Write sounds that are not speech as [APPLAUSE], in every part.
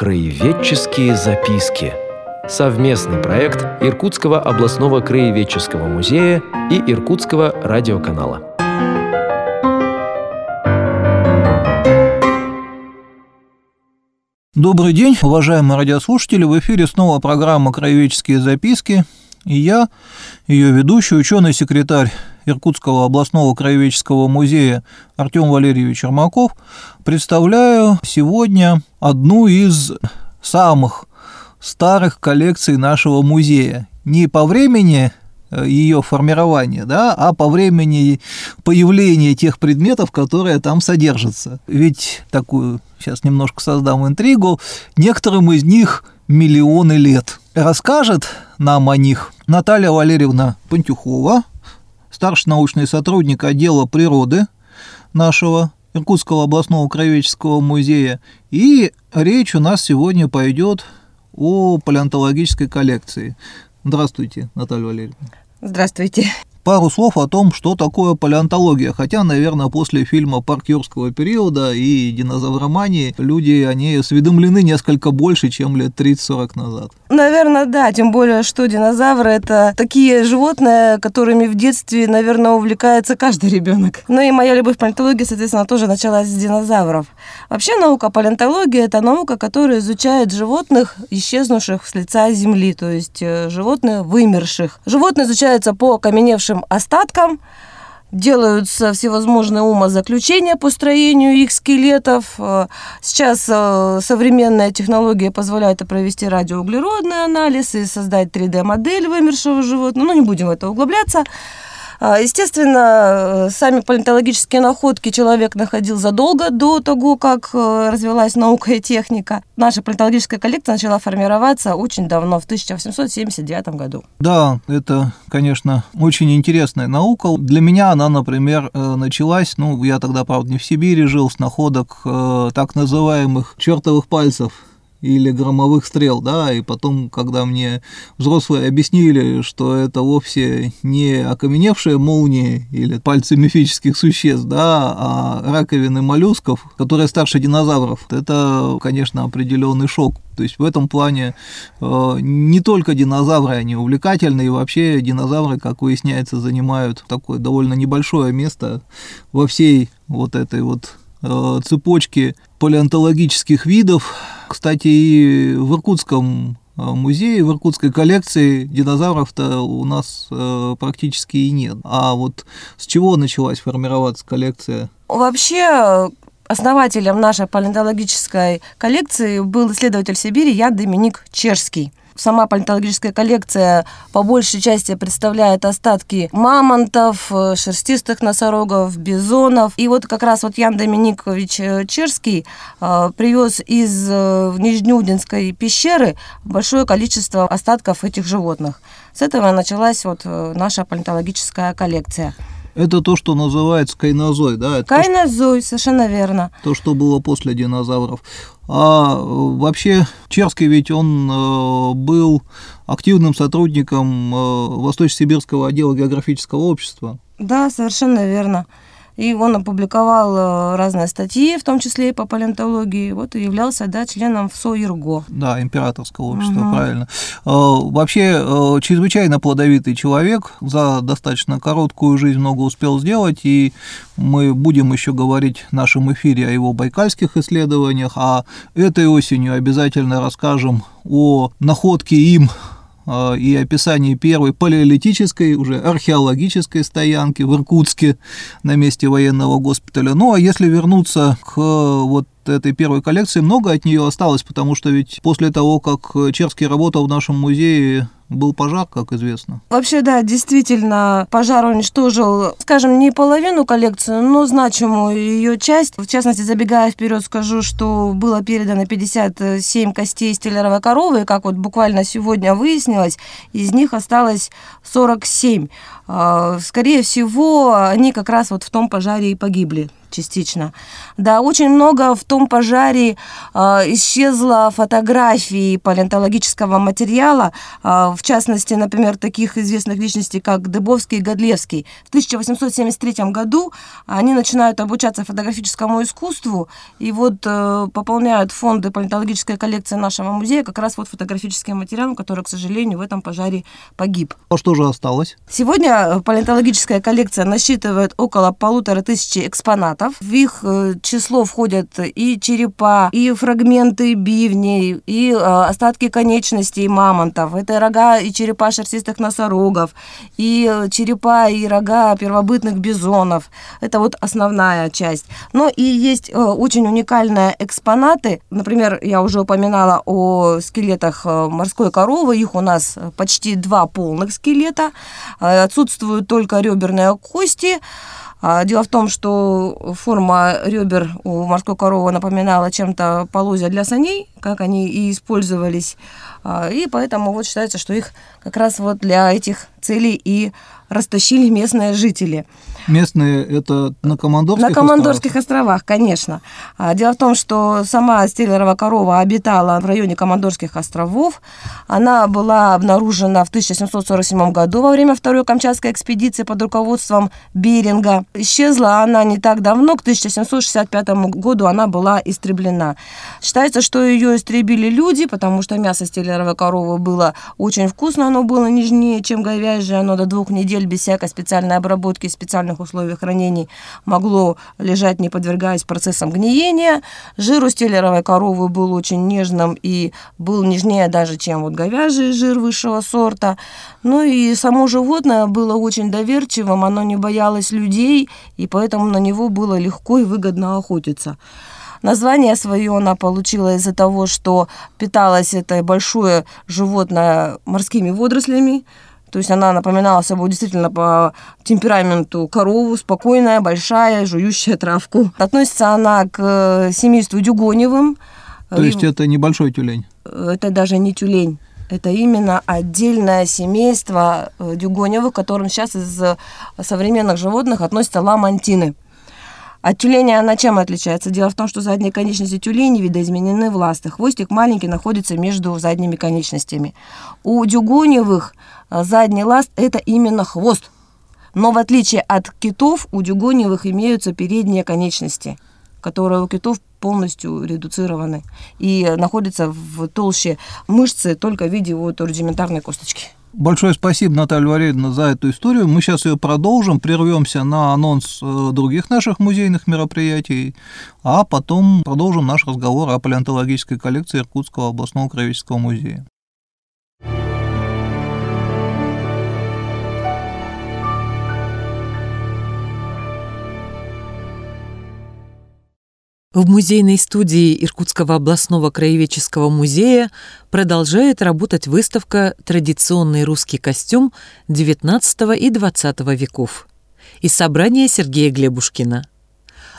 Краеведческие записки. Совместный проект Иркутского областного краеведческого музея и Иркутского радиоканала. Добрый день, уважаемые радиослушатели. В эфире снова программа «Краеведческие записки». И я, ее ведущий, ученый-секретарь Иркутского областного краеведческого музея Артем Валерьевич Ермаков, представляю сегодня одну из самых старых коллекций нашего музея. Не по времени э, ее формирования, да, а по времени появления тех предметов, которые там содержатся. Ведь такую, сейчас немножко создам интригу, некоторым из них миллионы лет. Расскажет нам о них Наталья Валерьевна Пантюхова, старший научный сотрудник отдела природы нашего Иркутского областного краеведческого музея. И речь у нас сегодня пойдет о палеонтологической коллекции. Здравствуйте, Наталья Валерьевна. Здравствуйте. Пару слов о том, что такое палеонтология. Хотя, наверное, после фильма «Парк юрского периода» и «Динозавромании» люди о ней осведомлены несколько больше, чем лет 30-40 назад. Наверное, да. Тем более, что динозавры – это такие животные, которыми в детстве, наверное, увлекается каждый ребенок. Ну и моя любовь к палеонтологии, соответственно, тоже началась с динозавров. Вообще наука палеонтология – это наука, которая изучает животных, исчезнувших с лица Земли, то есть э, животных вымерших. Животные изучаются по окаменевшим нашим остаткам, делаются всевозможные умозаключения по строению их скелетов. Э, сейчас э, современная технология позволяет провести радиоуглеродный анализ и создать 3D-модель вымершего животного. Ну, не будем в это углубляться. А, естественно, э, сами палеонтологические находки человек находил задолго до того, как э, развилась наука и техника. Наша палеонтологическая коллекция начала формироваться очень давно, в 1879 году. Да, это, конечно, очень интересная наука. Для меня она, например, э, началась, ну, я тогда, правда, не в Сибири жил, с находок так называемых чертовых пальцев или громовых стрел, да, и потом, когда мне взрослые объяснили, что это вовсе не окаменевшие молнии или пальцы мифических существ, да, а раковины моллюсков, которые старше динозавров, это, конечно, определенный шок. То есть в этом плане э, не только динозавры, они увлекательны, и вообще динозавры, как выясняется, занимают такое довольно небольшое место во всей вот этой вот Э, цепочки палеонтологических видов. Кстати, и в Иркутском э, музее, в иркутской коллекции динозавров-то у нас э, практически и нет. А вот с чего началась формироваться коллекция? Вообще, основателем нашей палеонтологической коллекции был исследователь Сибири Ян Доминик Чешский. Сама палеонтологическая коллекция по большей части представляет остатки мамонтов, э, шерстистых носорогов, бизонов. И вот как раз вот Ян Доминикович э, Черский э, привез из Нижнеудинской пещеры большое количество остатков этих животных. С этого началась вот наша палеонтологическая коллекция. Это то, что называется кайнозой, да? Это кайнозой, то, совершенно верно. То, что было после динозавров. А вообще Черский ведь он э, был активным сотрудником э, Восточно-Сибирского отдела географического общества. Да, совершенно верно. И он опубликовал э, разные статьи, в том числе и по палеонтологии. Вот и являлся да, членом ВСО ИРГО. Да, императорского общества, угу. правильно. Э, вообще, э, чрезвычайно плодовитый человек, за достаточно короткую жизнь много успел сделать, и мы будем еще говорить в нашем эфире о его байкальских исследованиях, а этой осенью обязательно расскажем о находке им и описание первой палеолитической, уже археологической стоянки в Иркутске на месте военного госпиталя. Ну, а если вернуться к вот этой первой коллекции, много от нее осталось, потому что ведь после того, как Черский работал в нашем музее, был пожар, как известно. Вообще, да, действительно, пожар уничтожил, скажем, не половину коллекции, но значимую ее часть. В частности, забегая вперед, скажу, что было передано 57 костей стеллеровой коровы, и как вот буквально сегодня выяснилось, из них осталось 47. Э, скорее всего, они как раз вот в том пожаре и погибли частично. Да, очень много в том пожаре э, исчезло фотографий палеонтологического материала, э, в частности, например, таких известных личностей, как Дыбовский и Годлевский. В 1873 году они начинают обучаться фотографическому искусству и вот э, пополняют фонды палеонтологической коллекции нашего музея как раз вот фотографическим материалом, который, к сожалению, в этом пожаре погиб. А что же осталось? Сегодня палеонтологическая коллекция насчитывает около полутора тысячи экспонатов. В их э, число входят и черепа, и фрагменты бивней, и э, остатки конечностей мамонтов. Это рога и черепа шерстистых носорогов, и э, черепа и рога первобытных бизонов. Это вот основная часть. Но и есть очень уникальные экспонаты. Например, я уже упоминала о скелетах морской коровы. Их у нас почти два полных скелета. Отсутствуют только реберные кости. А, дело в том, что форма ребер у морской коровы напоминала чем-то полозья для саней, как они и использовались. А, и поэтому вот считается, что их как раз вот для этих целей и растащили местные жители. Местные это на Командорских На Командорских островах, островах конечно. А, дело в том, что сама стеллерова корова обитала в районе Командорских островов. Она была обнаружена в 1747 году во время Второй Камчатской экспедиции под руководством Беринга. Исчезла она не так давно, к 1765 году она была истреблена. Считается, что ее истребили люди, потому что мясо стеллеровой коровы было очень вкусно, оно было нежнее, чем говяжье, оно до двух недель без всякой специальной обработки, специальных условиях хранения могло лежать, не подвергаясь процессам гниения. Жир у стеллеровой коровы был очень нежным и был нежнее даже, чем вот говяжий жир высшего сорта. Ну и само животное было очень доверчивым, оно не боялось людей, и поэтому на него было легко и выгодно охотиться. Название свое она получила из-за того, что питалось это большое животное морскими водорослями, то есть она напоминала собой действительно по темпераменту корову, спокойная, большая, жующая травку. Относится она к семейству дюгоневым. То есть это небольшой тюлень? Это даже не тюлень. Это именно отдельное семейство э, дюгоневых, к которым сейчас из современных животных относятся ламантины. От тюленя она чем отличается? Дело в том, что задние конечности тюленей видоизменены в ласты. Хвостик маленький находится между задними конечностями. У дюгоневых э, задний ласт – это именно хвост. Но в отличие от китов, у дюгоневых имеются передние конечности, которые у китов полностью редуцированы и находятся в толще мышцы только в виде вот рудиментарной косточки. Большое спасибо, Наталья Валерьевна, за эту историю. Мы сейчас ее продолжим, прервемся на анонс э, других наших музейных мероприятий, а потом продолжим наш разговор о палеонтологической коллекции Иркутского областного краеведческого музея. В музейной студии Иркутского областного краеведческого музея продолжает работать выставка «Традиционный русский костюм XIX и XX веков» из собрания Сергея Глебушкина.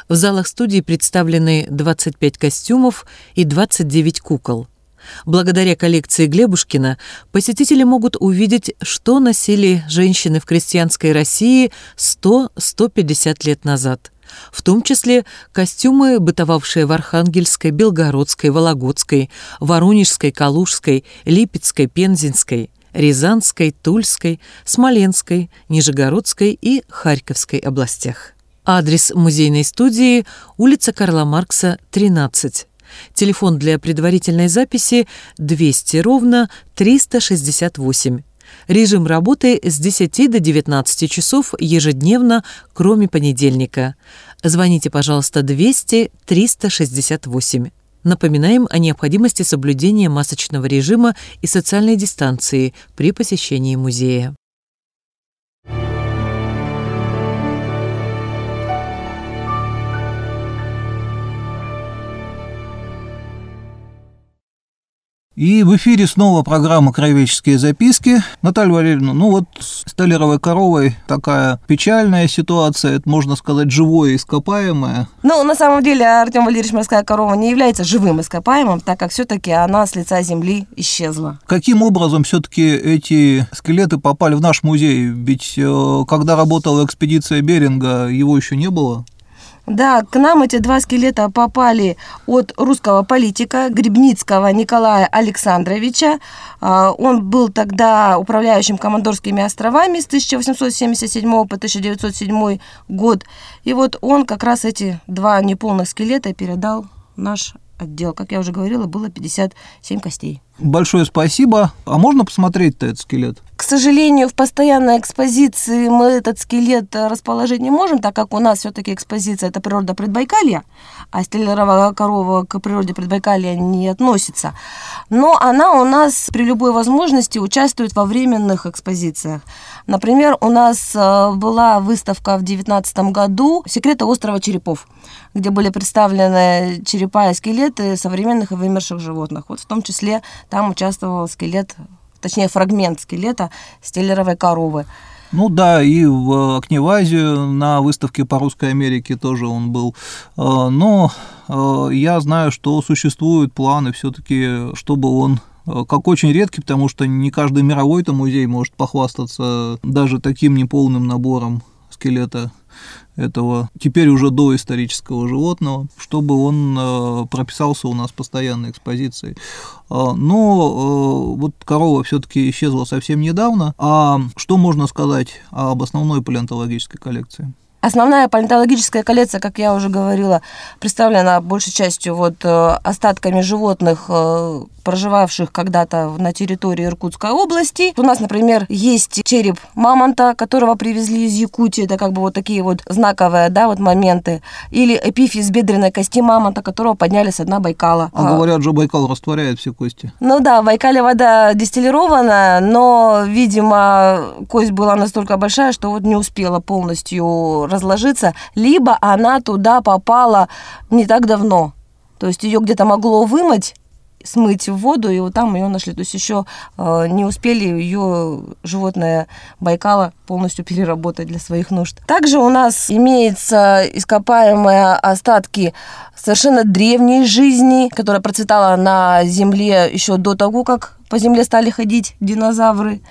В залах студии представлены 25 костюмов и 29 кукол. Благодаря коллекции Глебушкина посетители могут увидеть, что носили женщины в крестьянской России 100-150 лет назад – в том числе костюмы, бытовавшие в Архангельской, Белгородской, Вологодской, Воронежской, Калужской, Липецкой, Пензенской, Рязанской, Тульской, Смоленской, Нижегородской и Харьковской областях. Адрес музейной студии – улица Карла Маркса, 13. Телефон для предварительной записи 200 ровно 368 Режим работы с 10 до 19 часов ежедневно, кроме понедельника. Звоните, пожалуйста, 200 368. Напоминаем о необходимости соблюдения масочного режима и социальной дистанции при посещении музея. И в эфире снова программа «Краеведческие записки». Наталья Валерьевна, ну вот с столеровой коровой такая печальная ситуация, это, можно сказать, живое ископаемое. Ну, на самом деле, Артем Валерьевич морская корова не является живым ископаемым, так как все-таки она с лица земли исчезла. Каким образом все-таки эти скелеты попали в наш музей? Ведь э, когда работала экспедиция Беринга, его еще не было. Да, к нам эти два скелета попали от русского политика Грибницкого Николая Александровича. А, он был тогда управляющим Командорскими островами с 1877 по 1907 год. И вот он как раз эти два неполных скелета передал наш отдел. Как я уже говорила, было 57 костей. Большое спасибо. А можно посмотреть-то этот скелет? К сожалению, в постоянной экспозиции мы этот скелет расположить не можем, так как у нас все-таки экспозиция это природа предбайкалья, а стеллеровая корова к природе предбайкалья не относится. Но она у нас при любой возможности участвует во временных экспозициях. Например, у нас э, была выставка в 2019 году «Секреты острова черепов», где были представлены черепа и скелеты современных и вымерших животных. Вот в том числе там участвовал скелет, точнее фрагмент скелета стеллеровой коровы. Ну да, и в окне в Азию на выставке по Русской Америке тоже он был. Э, но э, я знаю, что существуют планы все-таки, чтобы он э, как очень редкий, потому что не каждый мировой-то музей может похвастаться даже таким неполным набором скелета этого теперь уже доисторического животного, чтобы он э, прописался у нас постоянной экспозиции. А, но э, вот корова все-таки исчезла совсем недавно. А что можно сказать об основной палеонтологической коллекции? Основная палеонтологическая коллекция, как я уже говорила, представлена большей частью вот э, остатками животных, проживавших когда-то на территории Иркутской области. У нас, например, есть череп мамонта, которого привезли из Якутии. Это как бы вот такие вот знаковые, да, вот моменты. Или эпифиз бедренной кости мамонта, которого подняли с дна Байкала. А, а говорят же, Байкал растворяет все кости. Ну да, в Байкале вода дистиллированная, но, видимо, кость была настолько большая, что вот не успела полностью разложиться, либо она туда попала не так давно. То есть ее где-то могло вымыть, смыть в воду, и вот там ее нашли. То есть еще э, не успели ее животное Байкала полностью переработать для своих нужд. Также у нас имеется ископаемые остатки совершенно древней жизни, которая процветала на Земле еще до того, как по Земле стали ходить динозавры.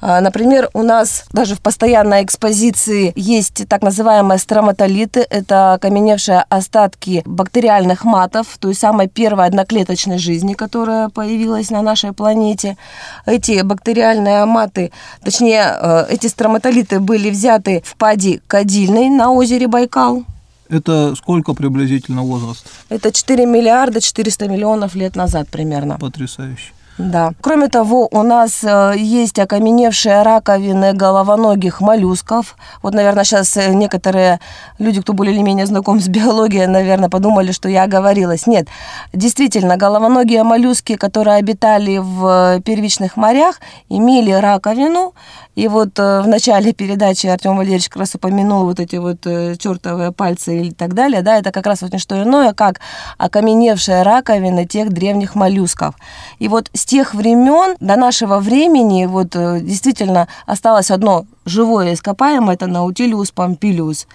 А, например, у нас даже в постоянной экспозиции есть так называемые строматолиты. Это окаменевшие остатки бактериальных матов, той самой первой одноклеточной жизни, которая появилась на нашей планете. Эти бактериальные маты, точнее, э, эти строматолиты были взяты в паде Кадильной на озере Байкал. Это сколько приблизительно возраст? Это 4 миллиарда 400 миллионов лет назад примерно. Потрясающе. Да. Кроме того, у нас э, есть окаменевшие раковины головоногих моллюсков. Вот, наверное, сейчас э, некоторые люди, кто более или менее знаком с биологией, наверное, подумали, что я оговорилась. Нет, действительно, головоногие моллюски, которые обитали в первичных морях, имели раковину, и вот э, в начале передачи Артем Валерьевич как раз упомянул вот эти вот э, чертовые пальцы и так далее, да, это как раз вот не что иное, как окаменевшая раковина тех древних моллюсков. И вот с тех времен до нашего времени вот э, действительно осталось одно живое ископаемое, это Наутилиус помпилиус.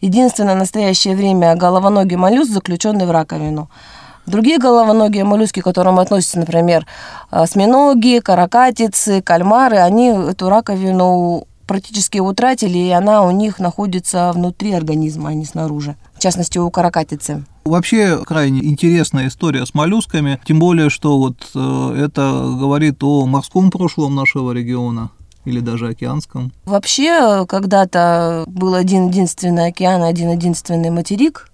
Единственное настоящее время головоногий моллюск, заключенный в раковину. Другие головоногие моллюски, к которым относятся, например, э, осьминоги, каракатицы, кальмары, они эту раковину практически утратили, и она у них находится внутри организма, а не снаружи. В частности, у каракатицы. Вообще крайне интересная история с моллюсками, тем более, что вот э, это говорит о морском прошлом нашего региона или даже океанском. Вообще, когда-то был один единственный океан, один единственный материк,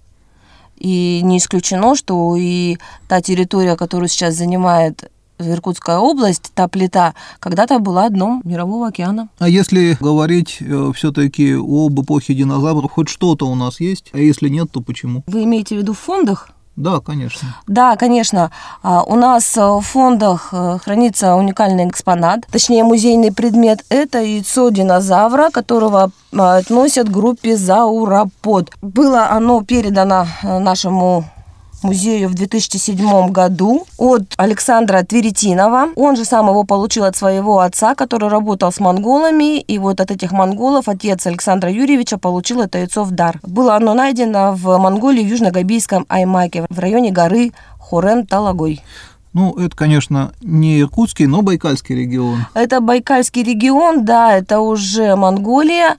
и не исключено, что и та территория, которую сейчас занимает Иркутская область, та плита, когда-то была дном Мирового океана. А если говорить э, все-таки об эпохе динозавров, хоть что-то у нас есть, а если нет, то почему? Вы имеете в виду в фондах? Да, конечно. Да, конечно. А, у нас э, в фондах э, хранится уникальный экспонат, точнее музейный предмет. Это яйцо динозавра, которого а, относят к группе зауропод. Было оно передано э, нашему музею в 2007 году от Александра Тверетинова. Он же сам его получил от своего отца, который работал с монголами. И вот от этих монголов отец Александра Юрьевича получил это яйцо в дар. Было оно найдено в Монголии, в Южно-Габийском Аймаке, в районе горы Хорен-Талагой. Ну, это, конечно, не Иркутский, но Байкальский регион. Это Байкальский регион, да, это уже Монголия.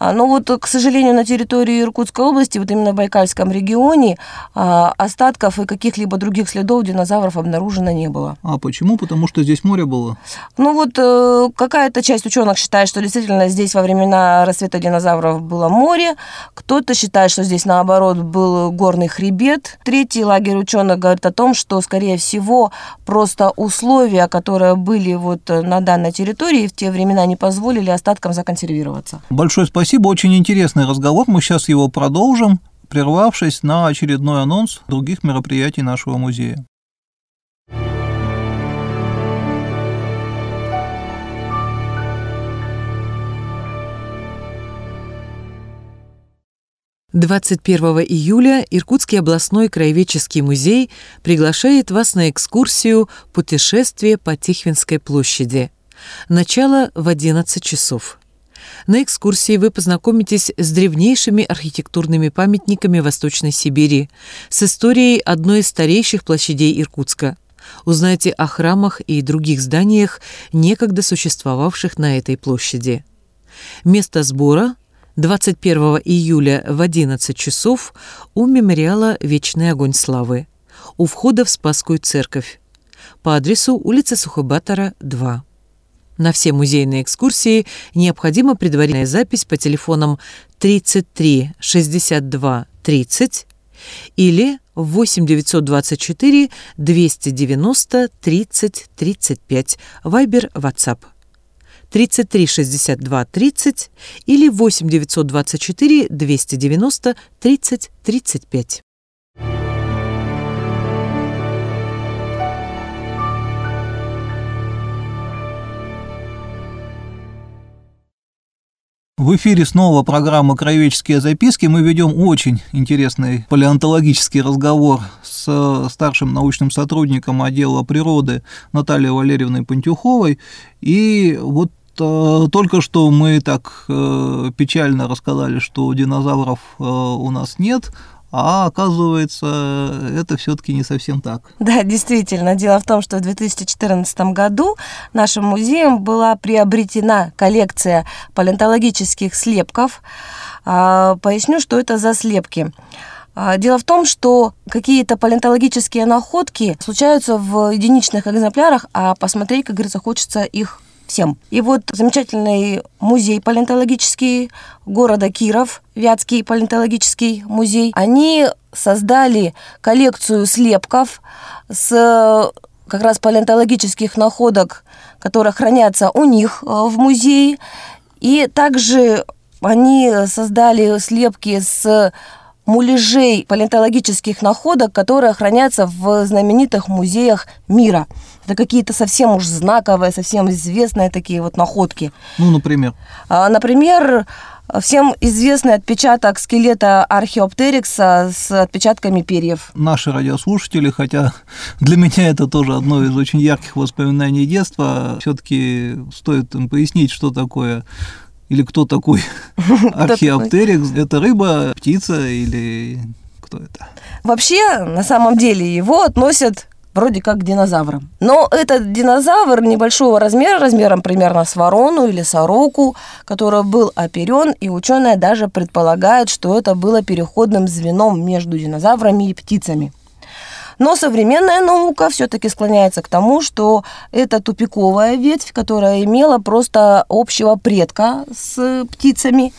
А, но вот, к сожалению, на территории Иркутской области, вот именно в Байкальском регионе, а, остатков и каких-либо других следов динозавров обнаружено не было. А почему? Потому что здесь море было? Ну вот э, какая-то часть ученых считает, что действительно здесь во времена рассвета динозавров было море. Кто-то считает, что здесь, наоборот, был горный хребет. Третий лагерь ученых говорит о том, что, скорее всего, просто условия, которые были вот на данной территории в те времена, не позволили остаткам законсервироваться. Большое спасибо, очень интересный разговор, мы сейчас его продолжим, прервавшись на очередной анонс других мероприятий нашего музея. 21 июля Иркутский областной краеведческий музей приглашает вас на экскурсию «Путешествие по Тихвинской площади». Начало в 11 часов. На экскурсии вы познакомитесь с древнейшими архитектурными памятниками Восточной Сибири, с историей одной из старейших площадей Иркутска. Узнаете о храмах и других зданиях, некогда существовавших на этой площади. Место сбора 21 июля в 11 часов у мемориала «Вечный огонь славы» у входа в Спасскую церковь по адресу улица Сухобатора, 2. На все музейные экскурсии необходима предварительная запись по телефонам 33 62 30 или 8 924 290 30 35 Вайбер, WhatsApp. 33 62 30 или 8 924 290 30 35. В эфире снова программа «Краеведческие записки». Мы ведем очень интересный палеонтологический разговор с старшим научным сотрудником отдела природы Натальей Валерьевной Пантюховой. И вот Э, только что мы так э, печально рассказали, что динозавров э, у нас нет, а оказывается, это все-таки не совсем так. Да, действительно. Дело в том, что в 2014 году нашим музеем была приобретена коллекция палеонтологических слепков. А, поясню, что это за слепки. А, дело в том, что какие-то палеонтологические находки случаются в единичных экземплярах, а посмотреть, как говорится, хочется их всем. И вот замечательный музей палеонтологический города Киров, Вятский палеонтологический музей, они создали коллекцию слепков с как раз палеонтологических находок, которые хранятся у них э, в музее. И также они создали слепки с муляжей палеонтологических находок, которые хранятся в знаменитых музеях мира. Это какие-то совсем уж знаковые, совсем известные такие вот находки. Ну, например? А, например, Всем известный отпечаток скелета археоптерикса с отпечатками перьев. Наши радиослушатели, хотя для меня это тоже одно из очень ярких воспоминаний детства, все-таки стоит им пояснить, что такое или кто такой [LAUGHS] археоптерикс? Это рыба, птица или кто это? Вообще, на самом деле, его относят вроде как к динозаврам. Но этот динозавр небольшого размера, размером примерно с ворону или сороку, который был оперен, и ученые даже предполагают, что это было переходным звеном между динозаврами и птицами. Но современная наука все-таки склоняется к тому, что это тупиковая ветвь, которая имела просто общего предка с птицами.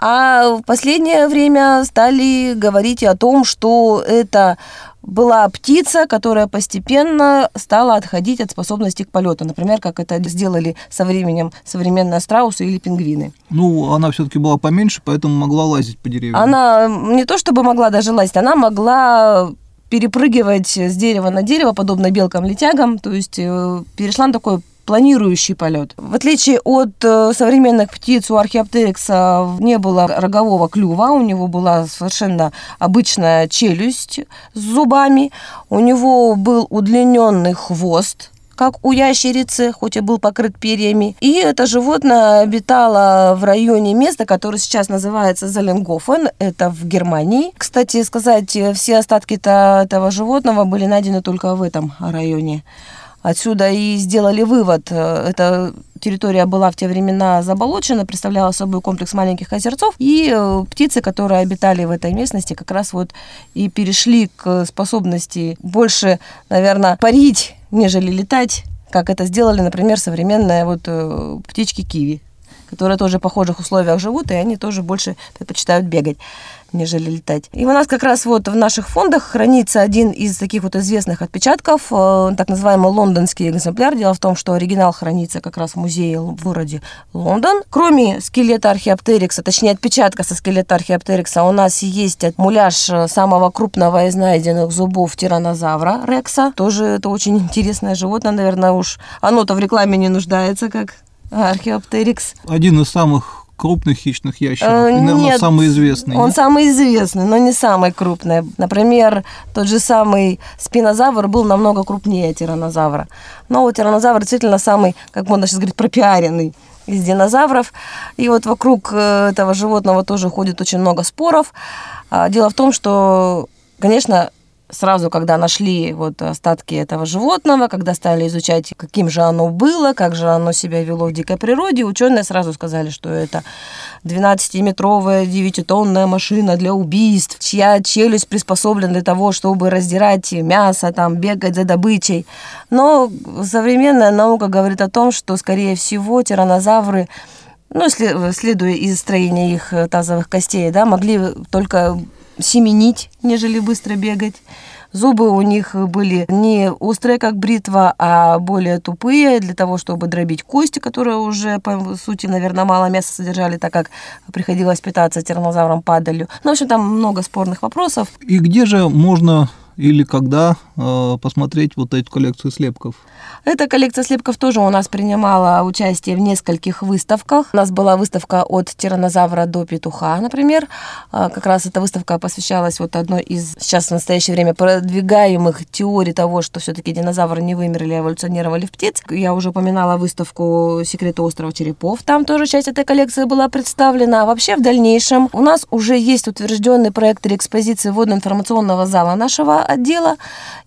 А в последнее время стали говорить о том, что это была птица, которая постепенно стала отходить от способности к полету. Например, как это сделали со временем современные страусы или пингвины. Ну, она все-таки была поменьше, поэтому могла лазить по деревьям. Она не то чтобы могла даже лазить, она могла перепрыгивать с дерева на дерево, подобно белкам-летягам, то есть э, перешла на такой планирующий полет. В отличие от э, современных птиц, у археоптерикса не было рогового клюва, у него была совершенно обычная челюсть с зубами, у него был удлиненный хвост, как у ящерицы, хоть и был покрыт перьями. И это животное обитало в районе места, которое сейчас называется Заленгофен, это в Германии. Кстати сказать, все остатки -то этого животного были найдены только в этом районе. Отсюда и сделали вывод. Эта территория была в те времена заболочена, представляла собой комплекс маленьких озерцов, и э, птицы, которые обитали в этой местности, как раз вот и перешли к способности больше, наверное, парить нежели летать, как это сделали, например, современные вот э, птички киви, которые тоже в похожих условиях живут, и они тоже больше предпочитают бегать нежели летать. И у нас как раз вот в наших фондах хранится один из таких вот известных отпечатков, э, так называемый лондонский экземпляр. Дело в том, что оригинал хранится как раз в музее в городе Лондон. Кроме скелета археоптерикса, точнее отпечатка со скелета археоптерикса, у нас есть муляж э, самого крупного из найденных зубов тиранозавра Рекса. Тоже это очень интересное животное, наверное, уж оно-то в рекламе не нуждается, как археоптерикс. Один из самых крупных хищных ящеров? Э, и, наверное, Нет, самый известный. Он нет? самый известный, но не самый крупный. Например, тот же самый спинозавр был намного крупнее тиранозавра. Но вот тиранозавр действительно самый, как можно сейчас говорить, пропиаренный из динозавров. И вот вокруг э, этого животного тоже ходит очень много споров. А, дело в том, что, конечно, сразу, когда нашли вот остатки этого животного, когда стали изучать, каким же оно было, как же оно себя вело в дикой природе, ученые сразу сказали, что это 12-метровая 9-тонная машина для убийств, чья челюсть приспособлена для того, чтобы раздирать мясо, там, бегать за добычей. Но современная наука говорит о том, что, скорее всего, тиранозавры ну, следуя из строения их тазовых костей, да, могли только семенить, нежели быстро бегать. Зубы у них были не острые, как бритва, а более тупые, для того, чтобы дробить кости, которые уже, по сути, наверное, мало мяса содержали, так как приходилось питаться тираннозавром падалью. Ну, в общем, там много спорных вопросов. И где же можно или когда э, посмотреть вот эту коллекцию слепков? Эта коллекция слепков тоже у нас принимала участие в нескольких выставках. У нас была выставка от тиранозавра до петуха, например. Э, как раз эта выставка посвящалась вот одной из сейчас в настоящее время продвигаемых теорий того, что все-таки динозавры не вымерли, а эволюционировали в птиц. Я уже упоминала выставку «Секреты острова черепов». Там тоже часть этой коллекции была представлена. А вообще в дальнейшем у нас уже есть утвержденный проект экспозиции водно-информационного зала нашего отдела.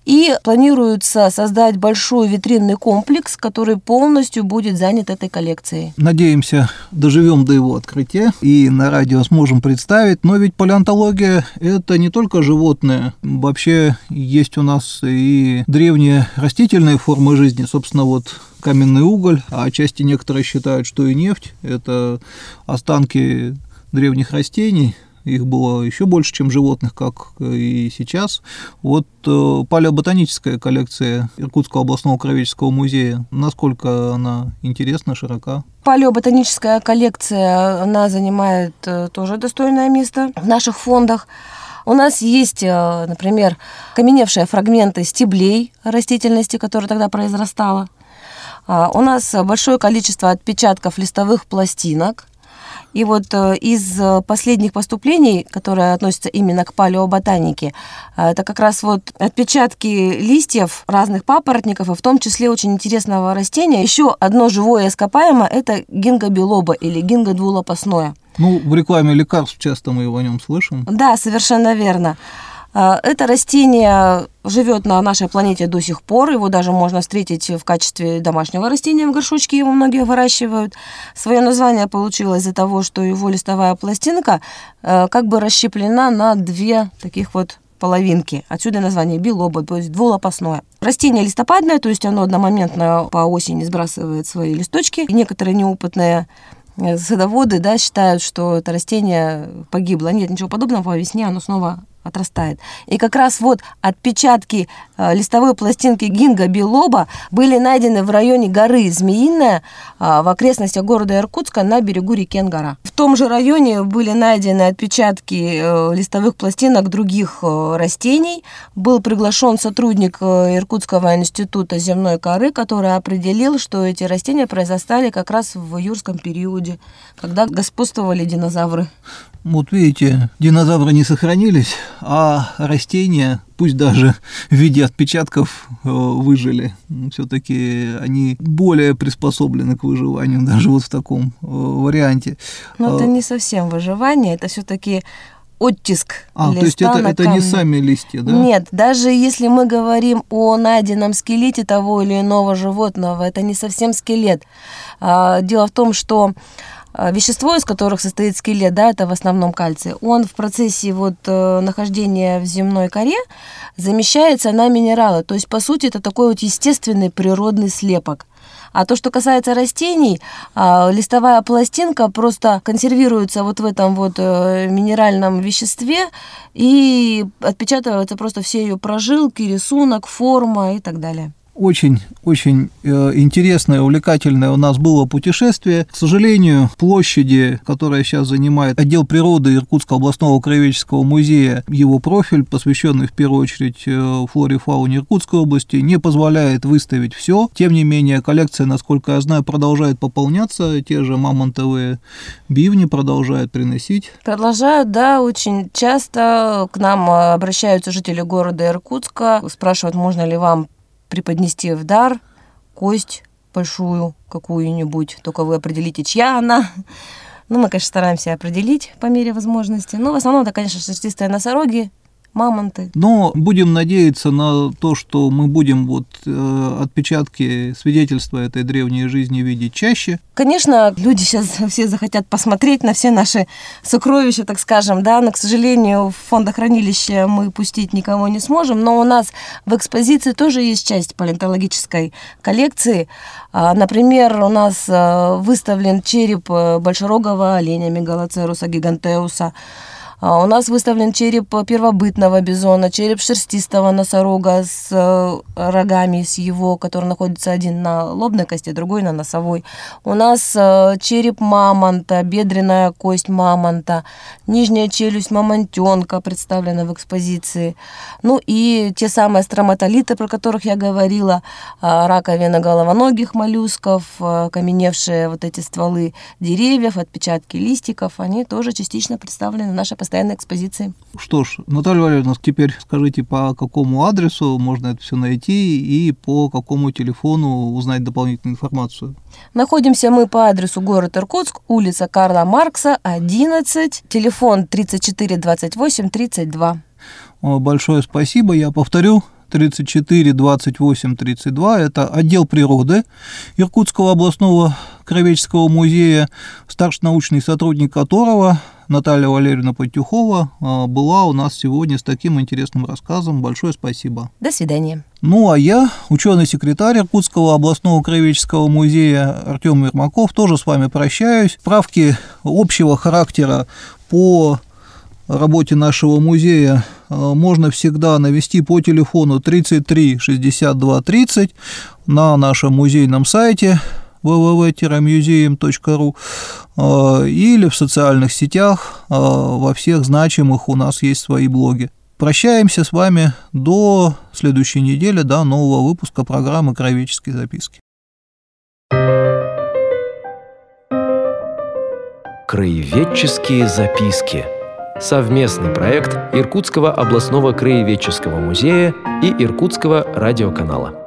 И планируется создать большой витринный комплекс, который полностью будет занят этой коллекцией. Надеемся, доживем до его открытия и на радио сможем представить. Но ведь палеонтология – это не только животные. Вообще есть у нас и древние растительные формы жизни. Собственно, вот каменный уголь, а отчасти некоторые считают, что и нефть – это останки древних растений – их было еще больше, чем животных, как и сейчас. Вот э, палеоботаническая коллекция Иркутского областного краеведческого музея, насколько она интересна, широка? Палеоботаническая коллекция, она занимает э, тоже достойное место в наших фондах. У нас есть, э, например, каменевшие фрагменты стеблей растительности, которая тогда произрастала. А, у нас большое количество отпечатков листовых пластинок, и вот э, из э, последних поступлений, которые относятся именно к палеоботанике, э, это как раз вот отпечатки листьев разных папоротников, и в том числе очень интересного растения. Еще одно живое ископаемое – это гингобилоба или гингодвулопасное. Ну, в рекламе лекарств часто мы его о нем слышим. Да, совершенно верно. А, это растение живет на нашей планете до сих пор. Его даже можно встретить в качестве домашнего растения в горшочке. Его многие выращивают. Свое название получилось из-за того, что его листовая пластинка э, как бы расщеплена на две таких вот половинки. Отсюда название билоба, то есть двулопастное. Растение листопадное, то есть оно одномоментно по осени сбрасывает свои листочки. И некоторые неопытные Э, садоводы да, считают, что это растение погибло. Нет, ничего подобного, по весне оно снова отрастает. И как раз вот отпечатки э, листовой пластинки гинга билоба были найдены в районе горы Змеиная э, в окрестностях города Иркутска на берегу реки Ангара. В том же районе были найдены отпечатки э, листовых пластинок других э, растений. Был приглашен сотрудник Иркутского института земной коры, который определил, что эти растения произрастали как раз в юрском периоде, когда господствовали динозавры. Вот видите, динозавры не сохранились, а растения, пусть даже в виде отпечатков, э, выжили. Все-таки они более приспособлены к выживанию, даже вот в таком э, варианте. Но это не совсем выживание, это все-таки оттиск А, листа то есть это, это не сами листья, да? Нет, даже если мы говорим о найденном скелете того или иного животного, это не совсем скелет. А, Дело в том, что а, вещество, из которых состоит скелет, да, это в основном кальций, он в процессе вот э, нахождения в земной коре замещается на минералы. То есть, по сути, это такой вот естественный природный слепок. А то, что касается растений, а, листовая пластинка просто консервируется вот в этом вот э, минеральном веществе и отпечатываются просто все ее прожилки, рисунок, форма и так далее. Очень, очень э, интересное, увлекательное у нас было путешествие. К сожалению, площади, которая сейчас занимает отдел природы Иркутского областного краеведческого музея, его профиль, посвященный в первую очередь э, флоре и фауне Иркутской области, не позволяет выставить все. Тем не менее, коллекция, насколько я знаю, продолжает пополняться. Те же мамонтовые бивни продолжают приносить. Продолжают, да, очень часто к нам э, обращаются жители города Иркутска, спрашивают, можно ли вам преподнести в дар кость большую какую-нибудь, только вы определите, чья она. Ну, мы, конечно, стараемся определить по мере возможности. Но в основном это, конечно, шерстистые носороги, мамонты. Но будем надеяться на то, что мы будем вот э, отпечатки свидетельства этой древней жизни видеть чаще. Конечно, люди сейчас [LAUGHS] все захотят посмотреть на все наши сокровища, так скажем, да, но, к сожалению, в фондохранилище мы пустить никого не сможем, но у нас в экспозиции тоже есть часть палеонтологической коллекции. А, Например, у нас э, выставлен череп э, большерогого оленя Мегалоцеруса гигантеуса, У нас выставлен череп первобытного бизона, череп шерстистого носорога с э, рогами, с его, который находится один на лобной кости, другой на носовой. У нас э, череп мамонта, бедренная кость мамонта, нижняя челюсть мамонтенка представлена в экспозиции. Ну и те самые строматолиты, про которых я говорила, а, раковина головоногих моллюсков, а, каменевшие вот эти стволы деревьев, отпечатки листиков, они тоже частично представлены в нашей постоянной экспозиции. Что ж, Наталья Валерьевна, теперь скажите, по какому адресу можно это все найти и по какому телефону узнать дополнительную информацию? Находимся мы по адресу город Иркутск, улица Карла Маркса, 11, телефон 34 28 32. О, Большое спасибо. Я повторю, 34 28 32. Это отдел природы Иркутского областного краеведческого музея, старший научный сотрудник которого Наталья Валерьевна Патюхова а, была у нас сегодня с таким интересным рассказом. Большое спасибо. До свидания. Ну а я, ученый-секретарь Иркутского областного краеведческого музея Артем Ермаков, тоже с вами прощаюсь. Справки общего характера по работе нашего музея э, можно всегда навести по телефону 33 62 30 на нашем музейном сайте www-museum.ru э, или в социальных сетях, э, во всех значимых у нас есть свои блоги. Прощаемся с вами до следующей недели, до нового выпуска программы «Краеведческие записки». Краеведческие записки. Совместный проект Иркутского областного краеведческого музея и Иркутского радиоканала.